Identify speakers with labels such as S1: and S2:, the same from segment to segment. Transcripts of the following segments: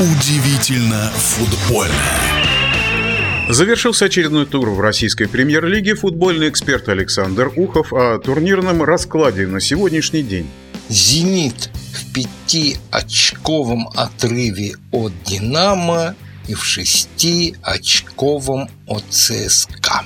S1: Удивительно футбольно.
S2: Завершился очередной тур в российской премьер-лиге. Футбольный эксперт Александр Ухов о турнирном раскладе на сегодняшний день.
S3: «Зенит» в пятиочковом отрыве от «Динамо» и в шестиочковом от ЦСКА.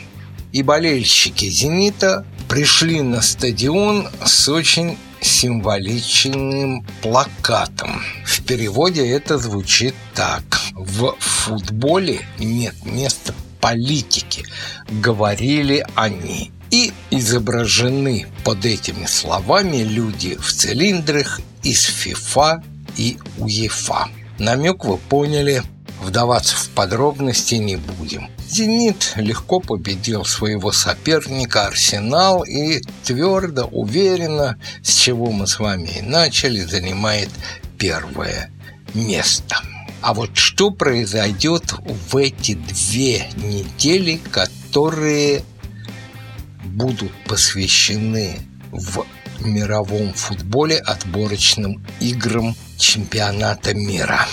S3: И болельщики «Зенита» пришли на стадион с очень символичным плакатом. В переводе это звучит так. В футболе нет места политики, говорили они. И изображены под этими словами люди в цилиндрах из ФИФА и УЕФА. Намек вы поняли, вдаваться в подробности не будем. «Зенит» легко победил своего соперника «Арсенал» и твердо, уверенно, с чего мы с вами и начали, занимает первое место. А вот что произойдет в эти две недели, которые будут посвящены в мировом футболе отборочным играм чемпионата мира.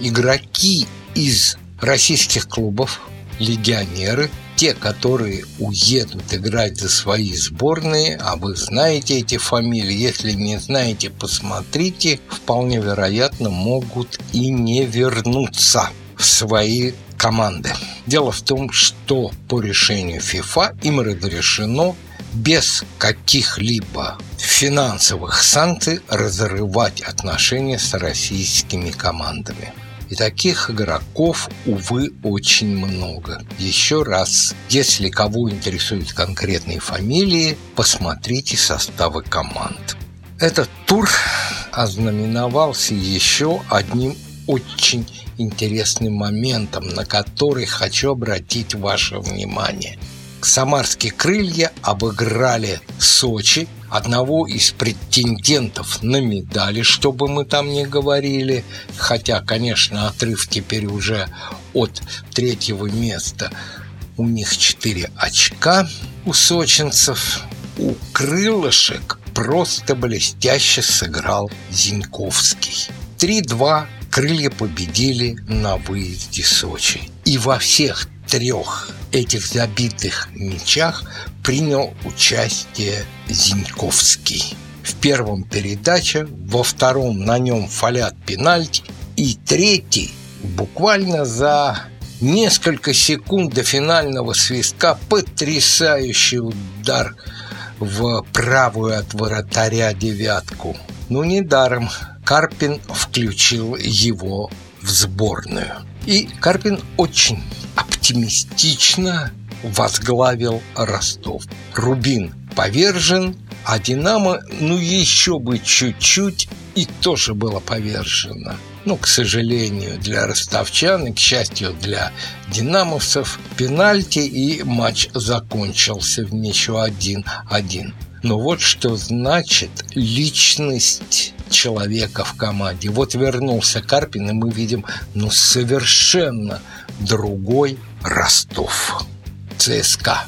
S3: Игроки из российских клубов легионеры, те, которые уедут играть за свои сборные, а вы знаете эти фамилии, если не знаете, посмотрите, вполне вероятно могут и не вернуться в свои команды. Дело в том, что по решению ФИФА им разрешено без каких-либо финансовых санкций разрывать отношения с российскими командами. И таких игроков, увы, очень много. Еще раз, если кого интересуют конкретные фамилии, посмотрите составы команд. Этот тур ознаменовался еще одним очень интересным моментом, на который хочу обратить ваше внимание. Самарские крылья обыграли Сочи одного из претендентов на медали, чтобы мы там не говорили, хотя, конечно, отрыв теперь уже от третьего места. У них 4 очка у сочинцев. У крылышек просто блестяще сыграл Зиньковский. 3-2 крылья победили на выезде Сочи. И во всех трех этих забитых мячах принял участие Зиньковский. В первом передача, во втором на нем фалят пенальти, и третий буквально за несколько секунд до финального свистка потрясающий удар в правую от вратаря девятку. Ну, недаром Карпин включил его в сборную. И Карпин очень оптимистично возглавил Ростов. Рубин повержен, а Динамо, ну еще бы чуть-чуть, и тоже было повержено. Ну, к сожалению, для ростовчан и, к счастью, для динамовцев пенальти, и матч закончился в ничего 1-1. Но вот что значит личность человека в команде. Вот вернулся Карпин, и мы видим ну, совершенно другой Ростов. ЦСКА.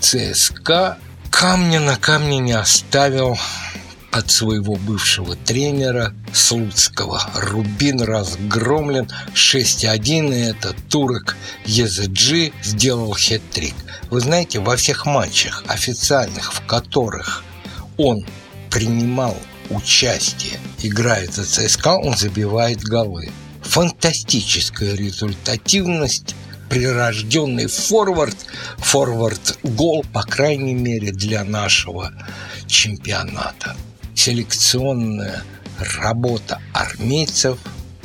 S3: ЦСКА камня на камне не оставил от своего бывшего тренера Слуцкого. Рубин разгромлен 6-1, и этот турок Езеджи сделал хет-трик. Вы знаете, во всех матчах официальных, в которых он принимал участие, играет за ЦСКА, он забивает голы. Фантастическая результативность прирожденный форвард, форвард-гол, по крайней мере, для нашего чемпионата. Селекционная работа армейцев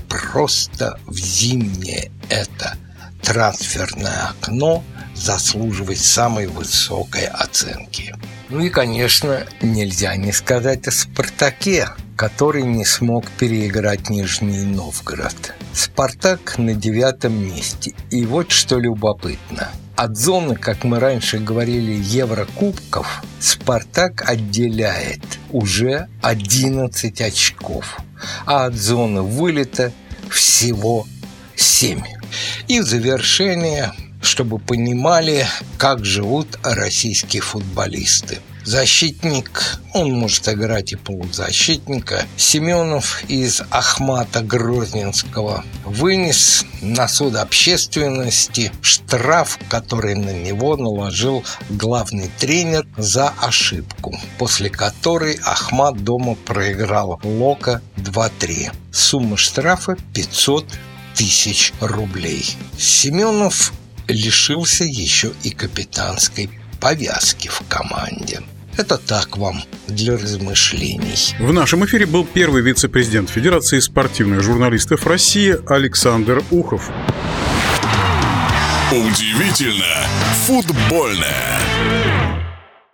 S3: просто в зимнее это трансферное окно заслуживает самой высокой оценки. Ну и, конечно, нельзя не сказать о «Спартаке», который не смог переиграть Нижний Новгород. «Спартак» на девятом месте. И вот что любопытно. От зоны, как мы раньше говорили, Еврокубков, «Спартак» отделяет уже 11 очков, а от зоны вылета всего 7. И в завершение чтобы понимали, как живут российские футболисты. Защитник, он может играть и полузащитника. Семенов из Ахмата Грозненского вынес на суд общественности штраф, который на него наложил главный тренер за ошибку, после которой Ахмат дома проиграл Лока 2-3. Сумма штрафа 500 тысяч рублей. Семенов лишился еще и капитанской повязки в команде. Это так вам для размышлений.
S2: В нашем эфире был первый вице-президент Федерации спортивных журналистов России Александр Ухов.
S1: Удивительно футбольное.